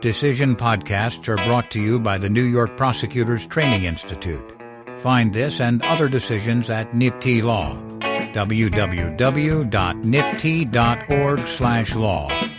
Decision podcasts are brought to you by the New York Prosecutors Training Institute. Find this and other decisions at NYPTI Law. www.nypti.org/law.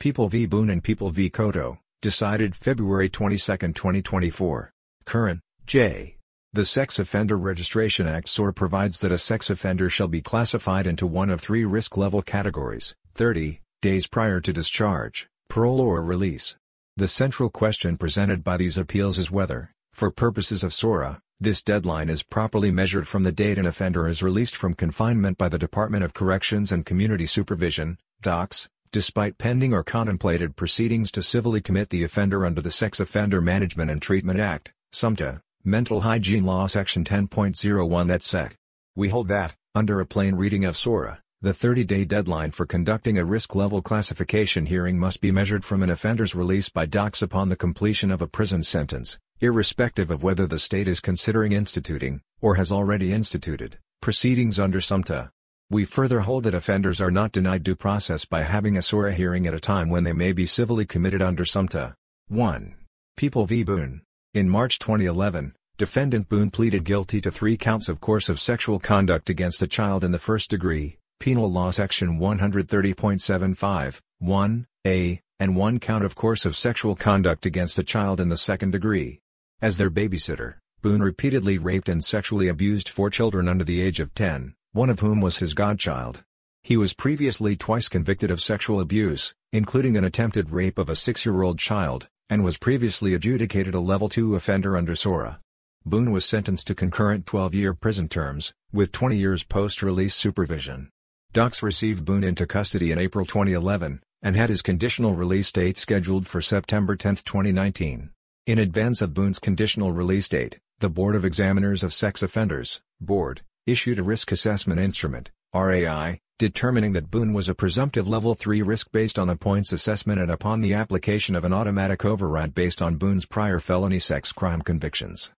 People v. Boone and People v. Cotto, decided February 22, 2024. Curran, J. The Sex Offender Registration Act SOR provides that a sex offender shall be classified into one of three risk level categories, 30 days prior to discharge, parole or release. The central question presented by these appeals is whether, for purposes of SORA, this deadline is properly measured from the date an offender is released from confinement by the Department of Corrections and Community Supervision, DOCS, despite pending or contemplated proceedings to civilly commit the offender under the Sex Offender Management and Treatment Act, SOMTA, Mental Hygiene Law Section 10.01 et seq. We hold that, under a plain reading of SORA, the 30-day deadline for conducting a risk-level classification hearing must be measured from an offender's release by DOCS upon the completion of a prison sentence, irrespective of whether the state is considering instituting, or has already instituted, proceedings under SOMTA. We further hold that offenders are not denied due process by having a SORA hearing at a time when they may be civilly committed under SOMTA. 1. People v. Boone. In March 2011, defendant Boone pleaded guilty to three counts of course of sexual conduct against a child in the first degree, Penal Law Section 130.75, 1, a, and one count of course of sexual conduct against a child in the second degree. As their babysitter, Boone repeatedly raped and sexually abused four children under the age of 10, one of whom was his godchild. He was previously twice convicted of sexual abuse, including an attempted rape of a six-year-old child, and was previously adjudicated a Level 2 offender under SORA. Boone was sentenced to concurrent 12-year prison terms, with 20 years post-release supervision. DOCS received Boone into custody in April 2011, and had his conditional release date scheduled for September 10, 2019. In advance of Boone's conditional release date, the Board of Examiners of Sex Offenders, Board, issued a risk assessment instrument, RAI, determining that Boone was a presumptive Level 3 risk based on a points assessment and upon the application of an automatic override based on Boone's prior felony sex crime convictions.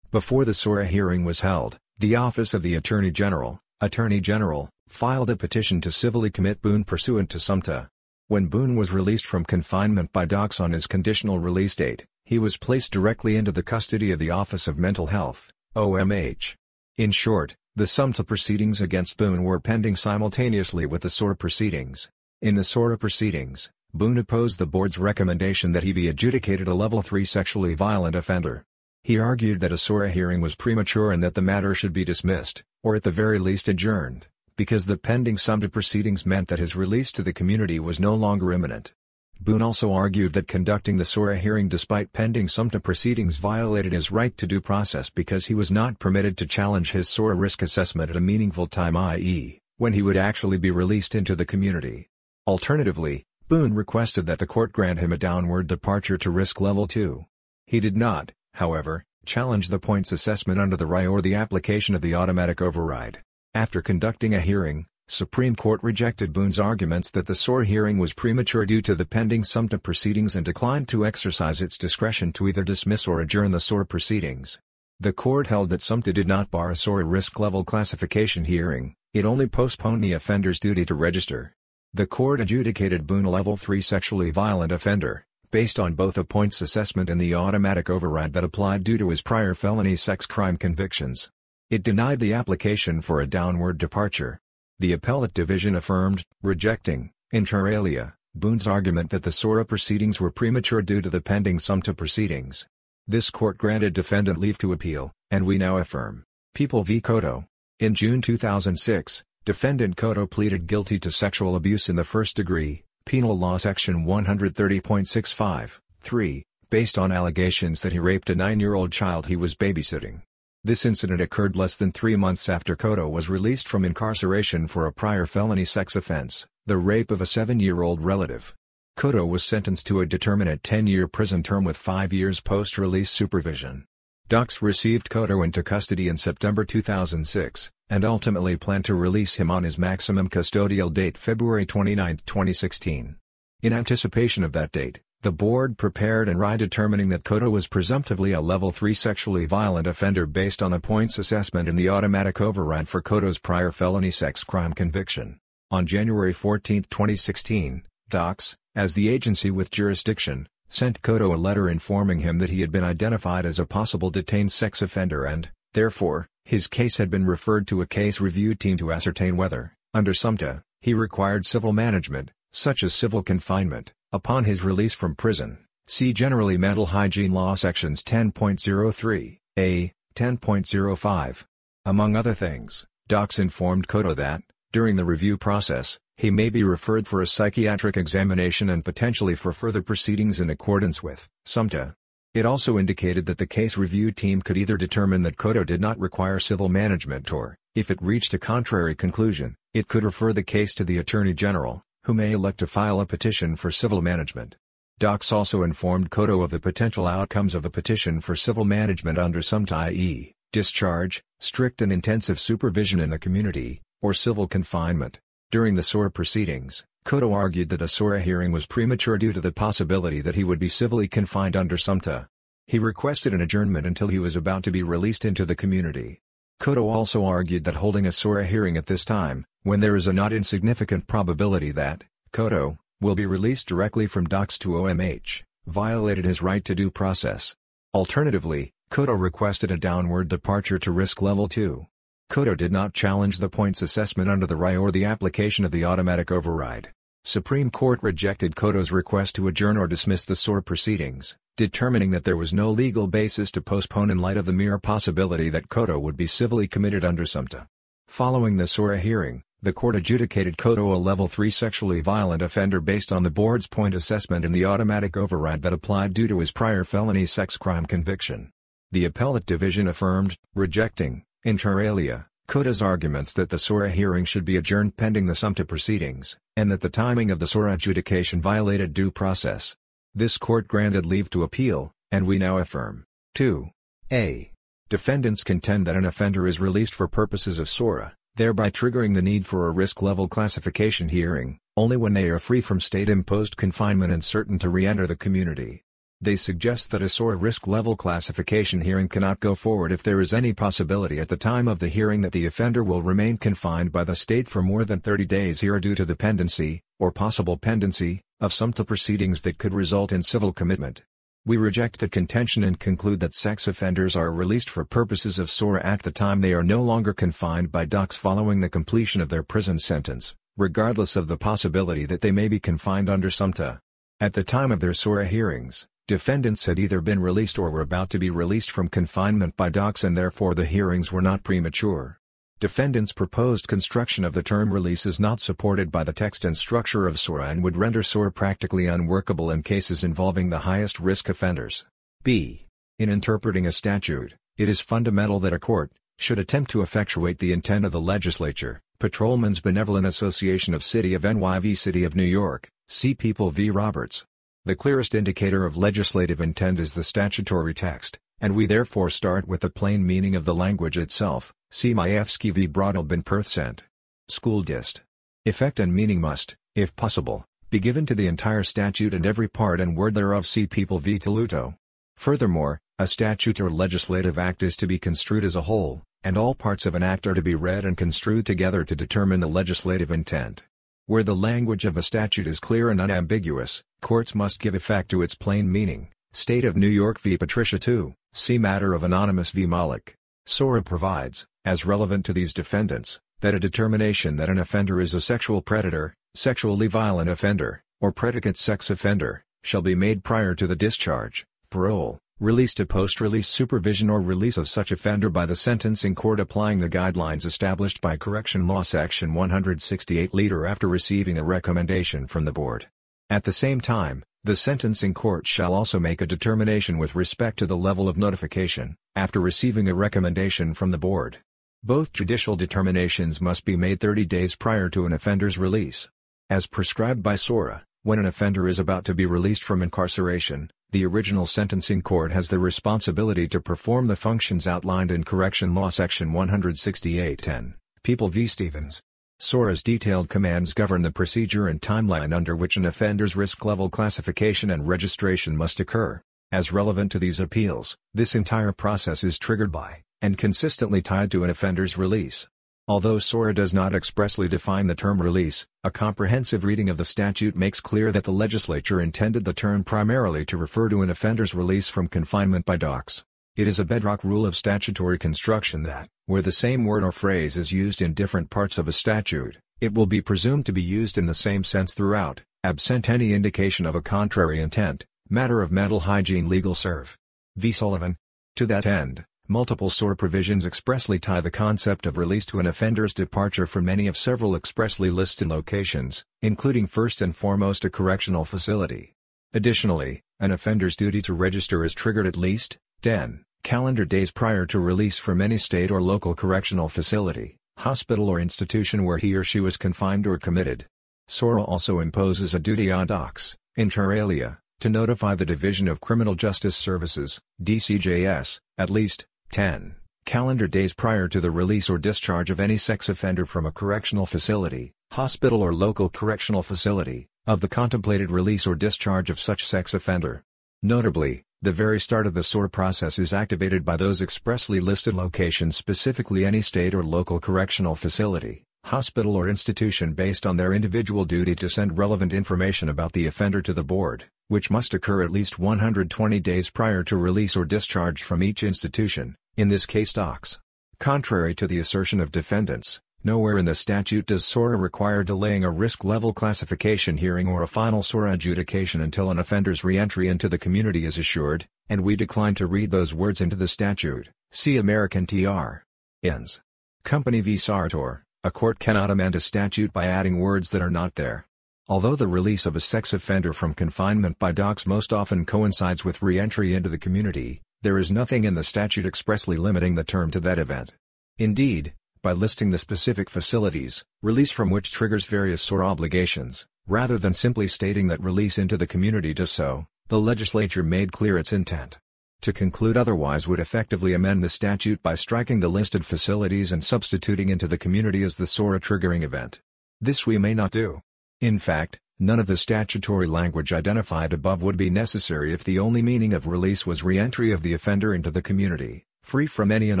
Before the SORA hearing was held, the Office of the Attorney General, Attorney General, filed a petition to civilly commit Boone pursuant to SOMTA. When Boone was released from confinement by DOCS on his conditional release date, he was placed directly into the custody of the Office of Mental Health, OMH. In short, the SOMTA proceedings against Boone were pending simultaneously with the SORA proceedings. In the SORA proceedings, Boone opposed the board's recommendation that he be adjudicated a Level 3 sexually violent offender. He argued that a SORA hearing was premature and that the matter should be dismissed, or at the very least adjourned because the pending SOMTA proceedings meant that his release to the community was no longer imminent. Boone also argued that conducting the SORA hearing despite pending SOMTA proceedings violated his right to due process because he was not permitted to challenge his SORA risk assessment at a meaningful time i.e., when he would actually be released into the community. Alternatively, Boone requested that the court grant him a downward departure to risk level 2. He did not, however, challenge the points assessment under the RAI or the application of the automatic override. After conducting a hearing, Supreme Court rejected Boone's arguments that the SORA hearing was premature due to the pending SOMTA proceedings and declined to exercise its discretion to either dismiss or adjourn the SORA proceedings. The court held that SOMTA did not bar a SORA risk level classification hearing, it only postponed the offender's duty to register. The court adjudicated Boone a level 3 sexually violent offender, based on both a points assessment and the automatic override that applied due to his prior felony sex crime convictions. It denied the application for a downward departure. The appellate division affirmed, rejecting, inter alia, Boone's argument that the SORA proceedings were premature due to the pending SOMTA proceedings. This court granted defendant leave to appeal, and we now affirm. People v. Cotto. In June 2006, defendant Cotto pleaded guilty to sexual abuse in the first degree, Penal Law Section 130.65, 3, based on allegations that he raped a nine-year-old child he was babysitting. This incident occurred less than three months after Cotto was released from incarceration for a prior felony sex offense, the rape of a seven-year-old relative. Cotto was sentenced to a determinate 10-year prison term with five years post-release supervision. DOCS received Cotto into custody in September 2006, and ultimately planned to release him on his maximum custodial date February 29, 2016. In anticipation of that date, the board prepared an RAI determining that Cotto was presumptively a Level 3 sexually violent offender based on a points assessment in the automatic override for Cotto's prior felony sex crime conviction. On January 14, 2016, DOCS, as the agency with jurisdiction, sent Cotto a letter informing him that he had been identified as a possible detained sex offender and, therefore, his case had been referred to a case review team to ascertain whether, under SOMTA, he required civil management, such as civil confinement, upon his release from prison. See Generally Mental Hygiene Law Sections 10.03, A, 10.05. Among other things, DOCS informed Cotto that, during the review process, he may be referred for a psychiatric examination and potentially for further proceedings in accordance with SOMTA. It also indicated that the case review team could either determine that Cotto did not require civil management or, if it reached a contrary conclusion, it could refer the case to the Attorney General, who may elect to file a petition for civil management. DOCS also informed Cotto of the potential outcomes of a petition for civil management under SOMTA i.e., discharge, strict and intensive supervision in the community, or civil confinement. During the SORA proceedings, Cotto argued that a SORA hearing was premature due to the possibility that he would be civilly confined under SOMTA. He requested an adjournment until he was about to be released into the community. Cotto also argued that holding a SORA hearing at this time, when there is a not insignificant probability that, Cotto, will be released directly from DOCS to OMH, violated his right to due process. Alternatively, Cotto requested a downward departure to risk level 2. Cotto did not challenge the points assessment under the RAI or the application of the automatic override. Supreme Court rejected Cotto's request to adjourn or dismiss the SOR proceedings, determining that there was no legal basis to postpone in light of the mere possibility that Cotto would be civilly committed under SOMTA. Following the SORA hearing, the court adjudicated Cotto a level 3 sexually violent offender based on the board's point assessment and the automatic override that applied due to his prior felony sex crime conviction. The appellate division affirmed, rejecting, Inter alia, Cotto's arguments that the SORA hearing should be adjourned pending the SOMTA proceedings, and that the timing of the SORA adjudication violated due process. This court granted leave to appeal, and we now affirm. 2. A. Defendants contend that an offender is released for purposes of SORA, thereby triggering the need for a risk-level classification hearing, only when they are free from state-imposed confinement and certain to re-enter the community. They suggest that a SORA risk level classification hearing cannot go forward if there is any possibility at the time of the hearing that the offender will remain confined by the state for more than 30 days here due to the pendency, or possible pendency, of some proceedings that could result in civil commitment. We reject the contention and conclude that sex offenders are released for purposes of SORA at the time they are no longer confined by DOCS following the completion of their prison sentence, regardless of the possibility that they may be confined under SOMTA. At the time of their SORA hearings, Defendants had either been released or were about to be released from confinement by DOCS and therefore the hearings were not premature. Defendants' proposed construction of the term release is not supported by the text and structure of SORA and would render SORA practically unworkable in cases involving the highest risk offenders. B. In interpreting a statute, it is fundamental that a court, should attempt to effectuate the intent of the legislature, Patrolmen's Benevolent Association of City of NYV City of New York, see People v. Roberts. The clearest indicator of legislative intent is the statutory text, and we therefore start with the plain meaning of the language itself, see Majewski v. Broadalbin Perth Cent. School Dist. Effect and meaning must, if possible, be given to the entire statute and every part and word thereof see People v. Taluto. Furthermore, a statute or legislative act is to be construed as a whole, and all parts of an act are to be read and construed together to determine the legislative intent. Where the language of a statute is clear and unambiguous, courts must give effect to its plain meaning. State of New York v. Patricia 2, see Matter of Anonymous v. Malik. SORA provides, as relevant to these defendants, that a determination that an offender is a sexual predator, sexually violent offender, or predicate sex offender, shall be made prior to the discharge, parole, release to post-release supervision or release of such offender by the sentencing court applying the guidelines established by Correction Law Section 168 leader after receiving a recommendation from the board. At the same time, the sentencing court shall also make a determination with respect to the level of notification, after receiving a recommendation from the board. Both judicial determinations must be made 30 days prior to an offender's release. As prescribed by SORA, when an offender is about to be released from incarceration, the original sentencing court has the responsibility to perform the functions outlined in Correction Law Section 168.10, People v. Stevens. SORA's detailed commands govern the procedure and timeline under which an offender's risk level classification and registration must occur. As relevant to these appeals, this entire process is triggered by, and consistently tied to an offender's release. Although SORA does not expressly define the term release, a comprehensive reading of the statute makes clear that the legislature intended the term primarily to refer to an offender's release from confinement by docs. It is a bedrock rule of statutory construction that, where the same word or phrase is used in different parts of a statute, it will be presumed to be used in the same sense throughout, absent any indication of a contrary intent. Matter of Mental Hygiene Legal Serv. V. Sullivan. To that end, Multiple SORA provisions expressly tie the concept of release to an offender's departure from any of several expressly listed locations, including first and foremost a correctional facility. Additionally, an offender's duty to register is triggered at least 10 calendar days prior to release from any state or local correctional facility, hospital or institution where he or she was confined or committed. SORA also imposes a duty on docs, inter alia, to notify the Division of Criminal Justice Services, DCJS, at least 10. Calendar days prior to the release or discharge of any sex offender from a correctional facility, hospital or local correctional facility, of the contemplated release or discharge of such sex offender. Notably, the very start of the SOR process is activated by those expressly listed locations specifically any state or local correctional facility, hospital or institution based on their individual duty to send relevant information about the offender to the board which must occur at least 120 days prior to release or discharge from each institution, in this case docs. Contrary to the assertion of defendants, nowhere in the statute does SORA require delaying a risk-level classification hearing or a final SORA adjudication until an offender's reentry into the community is assured, and we decline to read those words into the statute, see American TR. Ins. Company v. Sartor, a court cannot amend a statute by adding words that are not there. Although the release of a sex offender from confinement by docs most often coincides with re-entry into the community, there is nothing in the statute expressly limiting the term to that event. Indeed, by listing the specific facilities, release from which triggers various SORA obligations, rather than simply stating that release into the community does so, the legislature made clear its intent. To conclude otherwise would effectively amend the statute by striking the listed facilities and substituting into the community as the SORA triggering event. This we may not do. In fact, none of the statutory language identified above would be necessary if the only meaning of release was re-entry of the offender into the community, free from any and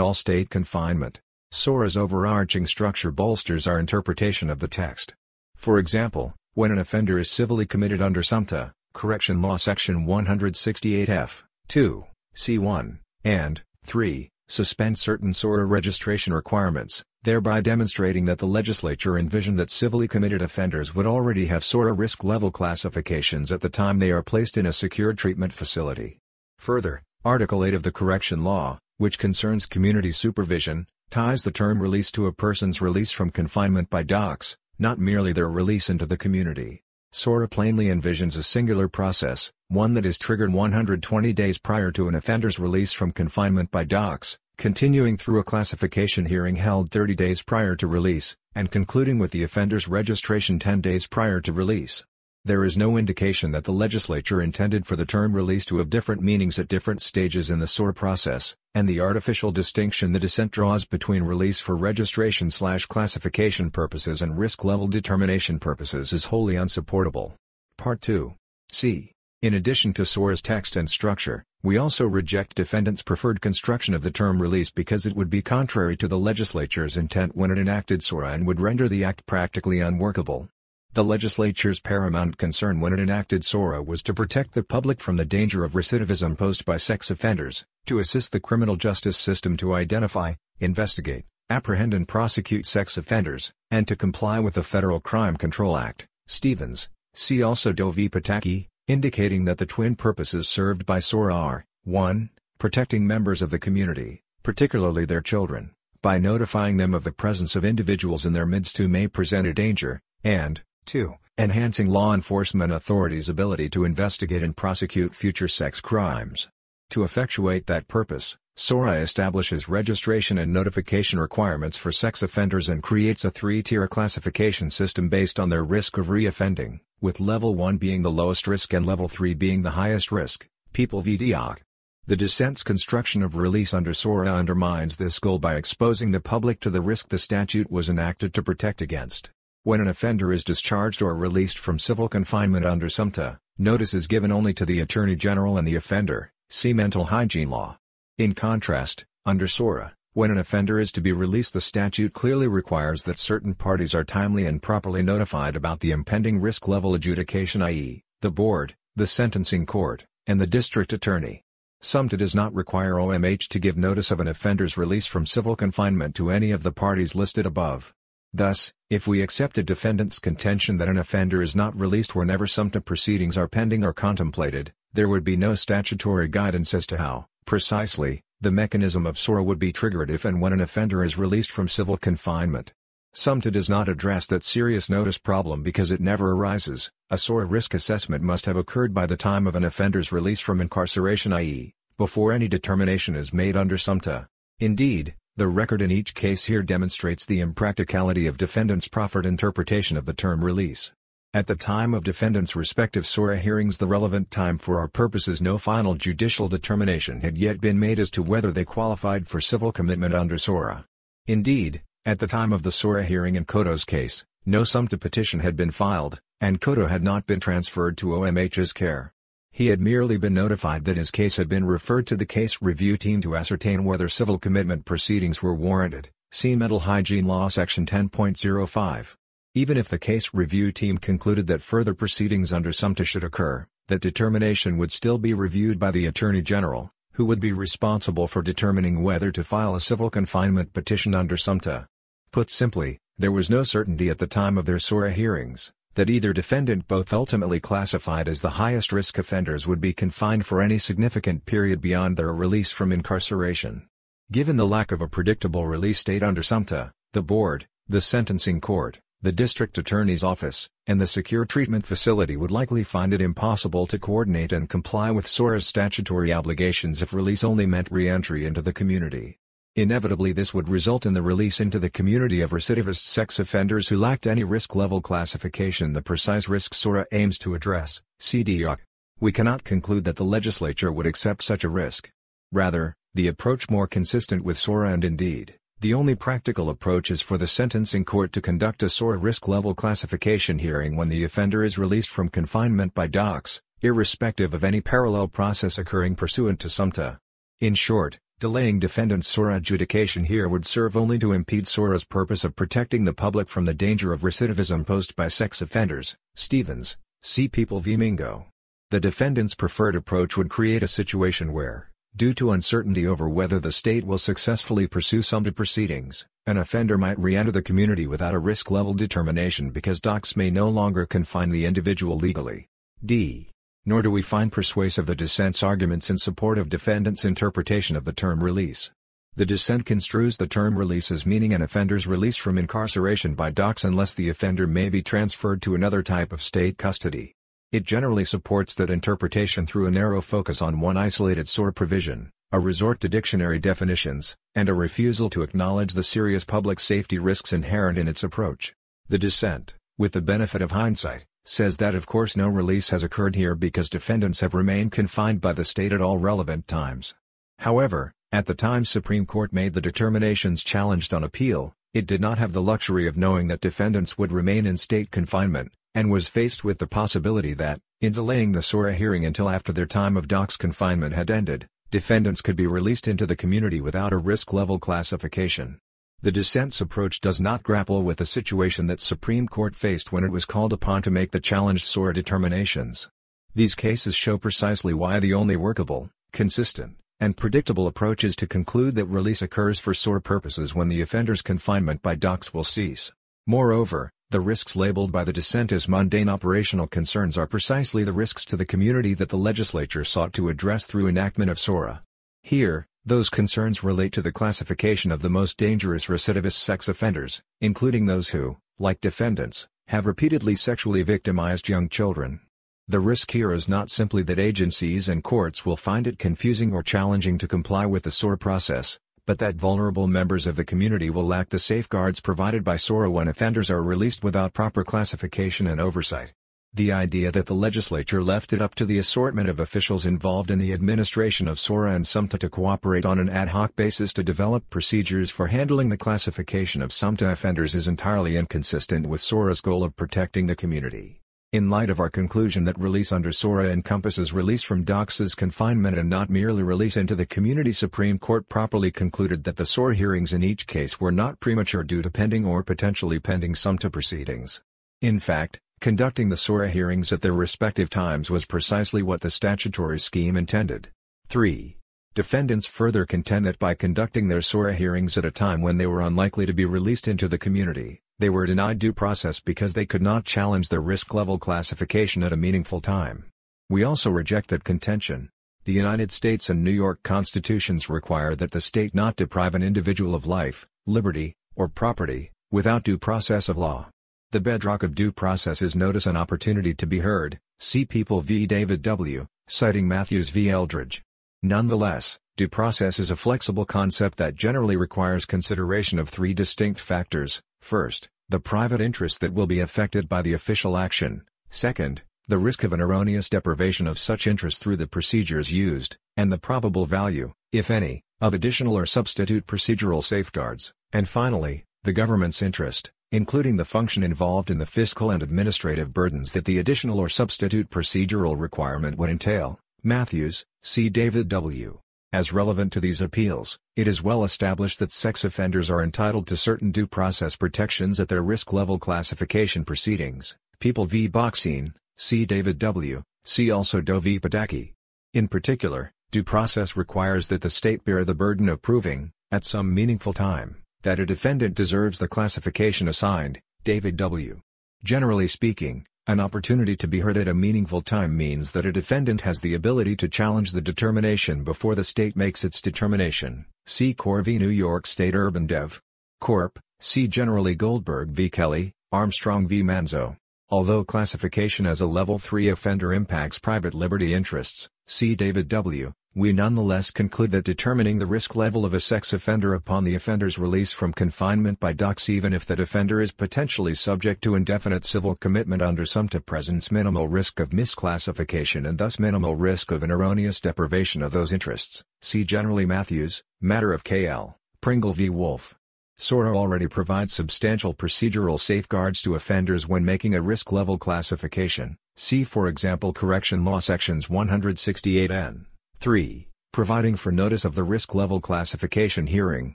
all state confinement. SORA's overarching structure bolsters our interpretation of the text. For example, when an offender is civilly committed under SOMTA, Correction Law Section 168F, 2, C1, and 3, suspend certain SORA registration requirements, thereby demonstrating that the legislature envisioned that civilly committed offenders would already have SORA risk level classifications at the time they are placed in a secured treatment facility. Further, Article 8 of the Correction Law, which concerns community supervision, ties the term release to a person's release from confinement by docs, not merely their release into the community. SORA plainly envisions a singular process, one that is triggered 120 days prior to an offender's release from confinement by docs, continuing through a classification hearing held 30 days prior to release, and concluding with the offender's registration 10 days prior to release. There is no indication that the legislature intended for the term release to have different meanings at different stages in the SOR process, and the artificial distinction the dissent draws between release for registration slash classification purposes and risk level determination purposes is wholly unsupportable. Part 2. C. In addition to SORA's text and structure, we also reject defendants' preferred construction of the term release because it would be contrary to the legislature's intent when it enacted SORA and would render the act practically unworkable. The legislature's paramount concern when it enacted SORA was to protect the public from the danger of recidivism posed by sex offenders, to assist the criminal justice system to identify, investigate, apprehend and prosecute sex offenders, and to comply with the Federal Crime Control Act. Stevens, see also Doe v. Pataki, indicating that the twin purposes served by SORA are, 1. Protecting members of the community, particularly their children, by notifying them of the presence of individuals in their midst who may present a danger, and, 2. Enhancing law enforcement authorities' ability to investigate and prosecute future sex crimes. To effectuate that purpose, SORA establishes registration and notification requirements for sex offenders and creates a three-tier classification system based on their risk of reoffending with level 1 being the lowest risk and level 3 being the highest risk, People v. Diak. The dissent's construction of release under SORA undermines this goal by exposing the public to the risk the statute was enacted to protect against. When an offender is discharged or released from civil confinement under SOMTA, notice is given only to the Attorney General and the offender, see Mental Hygiene Law. In contrast, under SORA, When an offender is to be released the statute clearly requires that certain parties are timely and properly notified about the impending risk level adjudication i.e., the board, the sentencing court, and the district attorney. SOMTA does not require OMH to give notice of an offender's release from civil confinement to any of the parties listed above. Thus, if we accept a defendant's contention that an offender is not released whenever SOMTA proceedings are pending or contemplated, there would be no statutory guidance as to how, precisely, the mechanism of SORA would be triggered if and when an offender is released from civil confinement. SOMTA does not address that serious notice problem because it never arises. A SORA risk assessment must have occurred by the time of an offender's release from incarceration i.e., before any determination is made under SOMTA. Indeed, the record in each case here demonstrates the impracticality of defendants' proffered interpretation of the term release. At the time of defendants' respective SORA hearings the relevant time for our purposes no final judicial determination had yet been made as to whether they qualified for civil commitment under SORA. Indeed, at the time of the SORA hearing in Cotto's case, no SOMTA petition had been filed, and Cotto had not been transferred to OMH's care. He had merely been notified that his case had been referred to the case review team to ascertain whether civil commitment proceedings were warranted, see Mental Hygiene Law Section 10.05. Even if the case review team concluded that further proceedings under SOMTA should occur, that determination would still be reviewed by the Attorney General, who would be responsible for determining whether to file a civil confinement petition under SOMTA. Put simply, there was no certainty at the time of their SORA hearings, that either defendant both ultimately classified as the highest risk offenders would be confined for any significant period beyond their release from incarceration. Given the lack of a predictable release date under SOMTA, the board, the sentencing court, the district attorney's office, and the secure treatment facility would likely find it impossible to coordinate and comply with SORA's statutory obligations if release only meant re-entry into the community. Inevitably this would result in the release into the community of recidivist sex offenders who lacked any risk level classification the precise risk SORA aims to address, CDOC. We cannot conclude that the legislature would accept such a risk. Rather, the approach more consistent with SORA and indeed, the only practical approach is for the sentencing court to conduct a SORA risk level classification hearing when the offender is released from confinement by docs, irrespective of any parallel process occurring pursuant to SOMTA. In short, delaying defendant's SORA adjudication here would serve only to impede SORA's purpose of protecting the public from the danger of recidivism posed by sex offenders, Stevens, see People v. Mingo. The defendant's preferred approach would create a situation where, Due to uncertainty over whether the state will successfully pursue SOMTA proceedings, an offender might re-enter the community without a risk level determination because docs may no longer confine the individual legally. D. Nor do we find persuasive the dissent's arguments in support of defendant's interpretation of the term release. The dissent construes the term release as meaning an offender's release from incarceration by docs unless the offender may be transferred to another type of state custody. It generally supports that interpretation through a narrow focus on one isolated SORA provision, a resort to dictionary definitions, and a refusal to acknowledge the serious public safety risks inherent in its approach. The dissent, with the benefit of hindsight, says that of course no release has occurred here because defendants have remained confined by the state at all relevant times. However, at the time Supreme Court made the determinations challenged on appeal, it did not have the luxury of knowing that defendants would remain in state confinement, and was faced with the possibility that, in delaying the SORA hearing until after their time of docs confinement had ended, defendants could be released into the community without a risk level classification. The dissent's approach does not grapple with the situation that Supreme Court faced when it was called upon to make the challenged SORA determinations. These cases show precisely why the only workable, consistent, and predictable approach is to conclude that release occurs for SORA purposes when the offender's confinement by docs will cease. Moreover, the risks labeled by the dissent as mundane operational concerns are precisely the risks to the community that the legislature sought to address through enactment of SORA. Here, those concerns relate to the classification of the most dangerous recidivist sex offenders, including those who, like defendants, have repeatedly sexually victimized young children. The risk here is not simply that agencies and courts will find it confusing or challenging to comply with the SORA process, but that vulnerable members of the community will lack the safeguards provided by SORA when offenders are released without proper classification and oversight. The idea that the legislature left it up to the assortment of officials involved in the administration of SORA and SOMTA to cooperate on an ad hoc basis to develop procedures for handling the classification of SOMTA offenders is entirely inconsistent with SORA's goal of protecting the community. In light of our conclusion that release under SORA encompasses release from DOCS's confinement and not merely release into the community Supreme Court properly concluded that the SORA hearings in each case were not premature due to pending or potentially pending SOMTA proceedings. In fact, conducting the SORA hearings at their respective times was precisely what the statutory scheme intended. 3. Defendants further contend that by conducting their SORA hearings at a time when they were unlikely to be released into the community, they were denied due process because they could not challenge their risk level classification at a meaningful time. We also reject that contention. The United States and New York constitutions require that the state not deprive an individual of life, liberty, or property, without due process of law. The bedrock of due process is notice and opportunity to be heard, see People v. David W., citing Mathews v. Eldridge. Nonetheless, due process is a flexible concept that generally requires consideration of three distinct factors, First, the private interest that will be affected by the official action, second, the risk of an erroneous deprivation of such interest through the procedures used, and the probable value, if any, of additional or substitute procedural safeguards, and finally, the government's interest, including the function involved in the fiscal and administrative burdens that the additional or substitute procedural requirement would entail. Mathews, C. David W. As relevant to these appeals, it is well established that sex offenders are entitled to certain due process protections at their risk level classification proceedings. People v. Baxin, see David W., see also Doe v. Pataki. In particular, due process requires that the state bear the burden of proving, at some meaningful time, that a defendant deserves the classification assigned, David W. Generally speaking, an opportunity to be heard at a meaningful time means that a defendant has the ability to challenge the determination before the state makes its determination. See Kaur v. New York State Urban Dev. Corp. See Generally Goldberg v. Kelly, Armstrong v. Manzo. Although classification as a Level 3 offender impacts private liberty interests, see David W., we nonetheless conclude that determining the risk level of a sex offender upon the offender's release from confinement by DOCS even if that offender is potentially subject to indefinite civil commitment under SOMTA presents minimal risk of misclassification and thus minimal risk of an erroneous deprivation of those interests. See generally Mathews, Matter of K.L., Pringle v. Wolfe. SORA already provides substantial procedural safeguards to offenders when making a risk level classification. See for example Correction Law Sections 168N. 3. Providing for notice of the risk level classification hearing,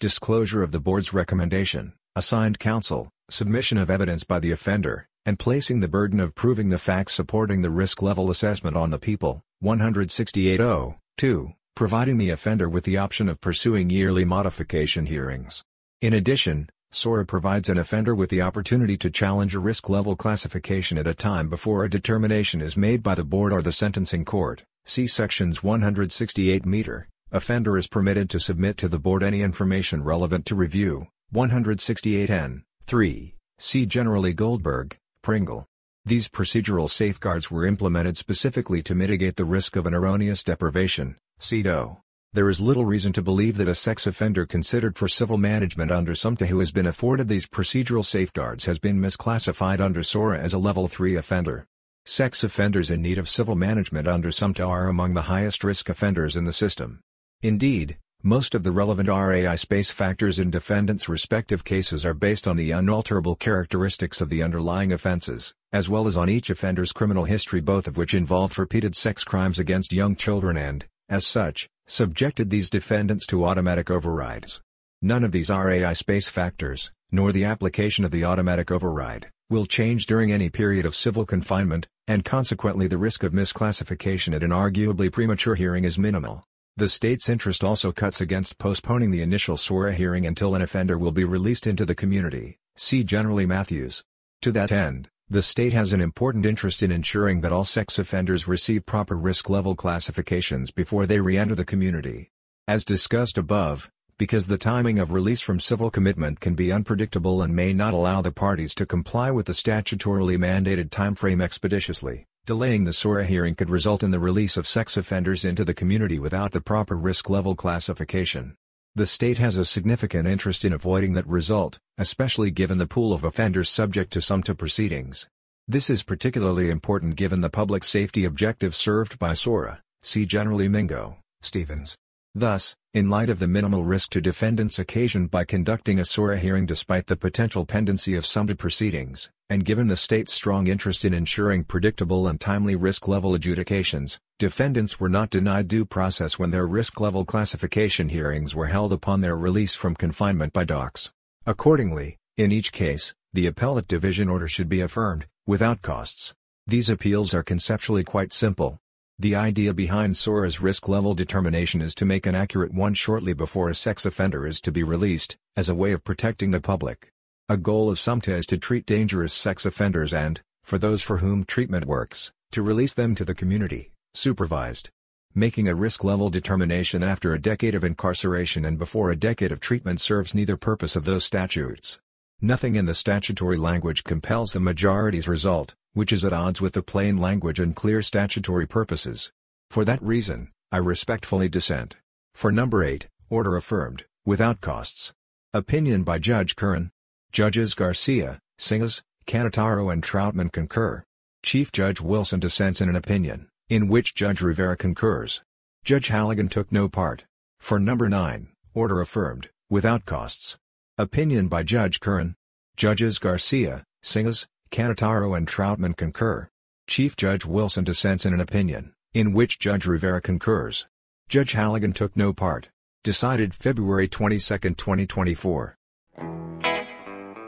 disclosure of the board's recommendation, assigned counsel, submission of evidence by the offender, and placing the burden of proving the facts supporting the risk level assessment on the people. 168.0. 2. Providing the offender with the option of pursuing yearly modification hearings. In addition, SORA provides an offender with the opportunity to challenge a risk level classification at a time before a determination is made by the board or the sentencing court. See sections 168 meter. Offender is permitted to submit to the board any information relevant to review. 168N. 3. See generally Goldberg, Pringle. These procedural safeguards were implemented specifically to mitigate the risk of an erroneous deprivation. CEDO. There is little reason to believe that a sex offender considered for civil management under SOMTA who has been afforded these procedural safeguards has been misclassified under SORA as a Level 3 offender. Sex offenders in need of civil management under SOMTA are among the highest risk offenders in the system. Indeed, most of the relevant RAI space factors in defendants' respective cases are based on the unalterable characteristics of the underlying offenses, as well as on each offender's criminal history both of which involved repeated sex crimes against young children and, as such, subjected these defendants to automatic overrides. None of these RAI space factors, nor the application of the automatic override, will change during any period of civil confinement, and consequently the risk of misclassification at an arguably premature hearing is minimal. The state's interest also cuts against postponing the initial SORA hearing until an offender will be released into the community, see generally Mathews. To that end, the state has an important interest in ensuring that all sex offenders receive proper risk level classifications before they re-enter the community. As discussed above, because the timing of release from civil commitment can be unpredictable and may not allow the parties to comply with the statutorily mandated timeframe expeditiously. Delaying the SORA hearing could result in the release of sex offenders into the community without the proper risk level classification. The state has a significant interest in avoiding that result, especially given the pool of offenders subject to SOMTA proceedings. This is particularly important given the public safety objective served by SORA, see generally Mingo, Stevens. Thus, in light of the minimal risk to defendants occasioned by conducting a SORA hearing despite the potential pendency of SOMTA proceedings, and given the state's strong interest in ensuring predictable and timely risk-level adjudications, defendants were not denied due process when their risk-level classification hearings were held upon their release from confinement by DOCS. Accordingly, in each case, the appellate division order should be affirmed, without costs. These appeals are conceptually quite simple. The idea behind SORA's risk level determination is to make an accurate one shortly before a sex offender is to be released, as a way of protecting the public. A goal of SOMTA is to treat dangerous sex offenders and, for those for whom treatment works, to release them to the community, supervised. Making a risk level determination after a decade of incarceration and before a decade of treatment serves neither purpose of those statutes. Nothing in the statutory language compels the majority's result, which is at odds with the plain language and clear statutory purposes. For that reason, I respectfully dissent. For number 8, order affirmed, without costs. Opinion by Judge Curran. Judges Garcia, Singas, Cannataro and Troutman concur. Chief Judge Wilson dissents in an opinion, in which Judge Rivera concurs. Judge Halligan took no part. For number 9, order affirmed, without costs. Opinion by Judge Curran. Judges Garcia, Singas, Cannataro and Troutman concur. Chief Judge Wilson dissents in an opinion, in which Judge Rivera concurs. Judge Halligan took no part. Decided February 22, 2024.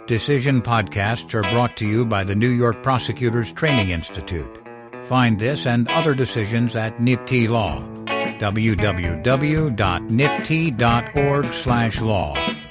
Decision podcasts are brought to you by the New York Prosecutors Training Institute. Find this and other decisions at NYPTI Law. www.nypti.org/law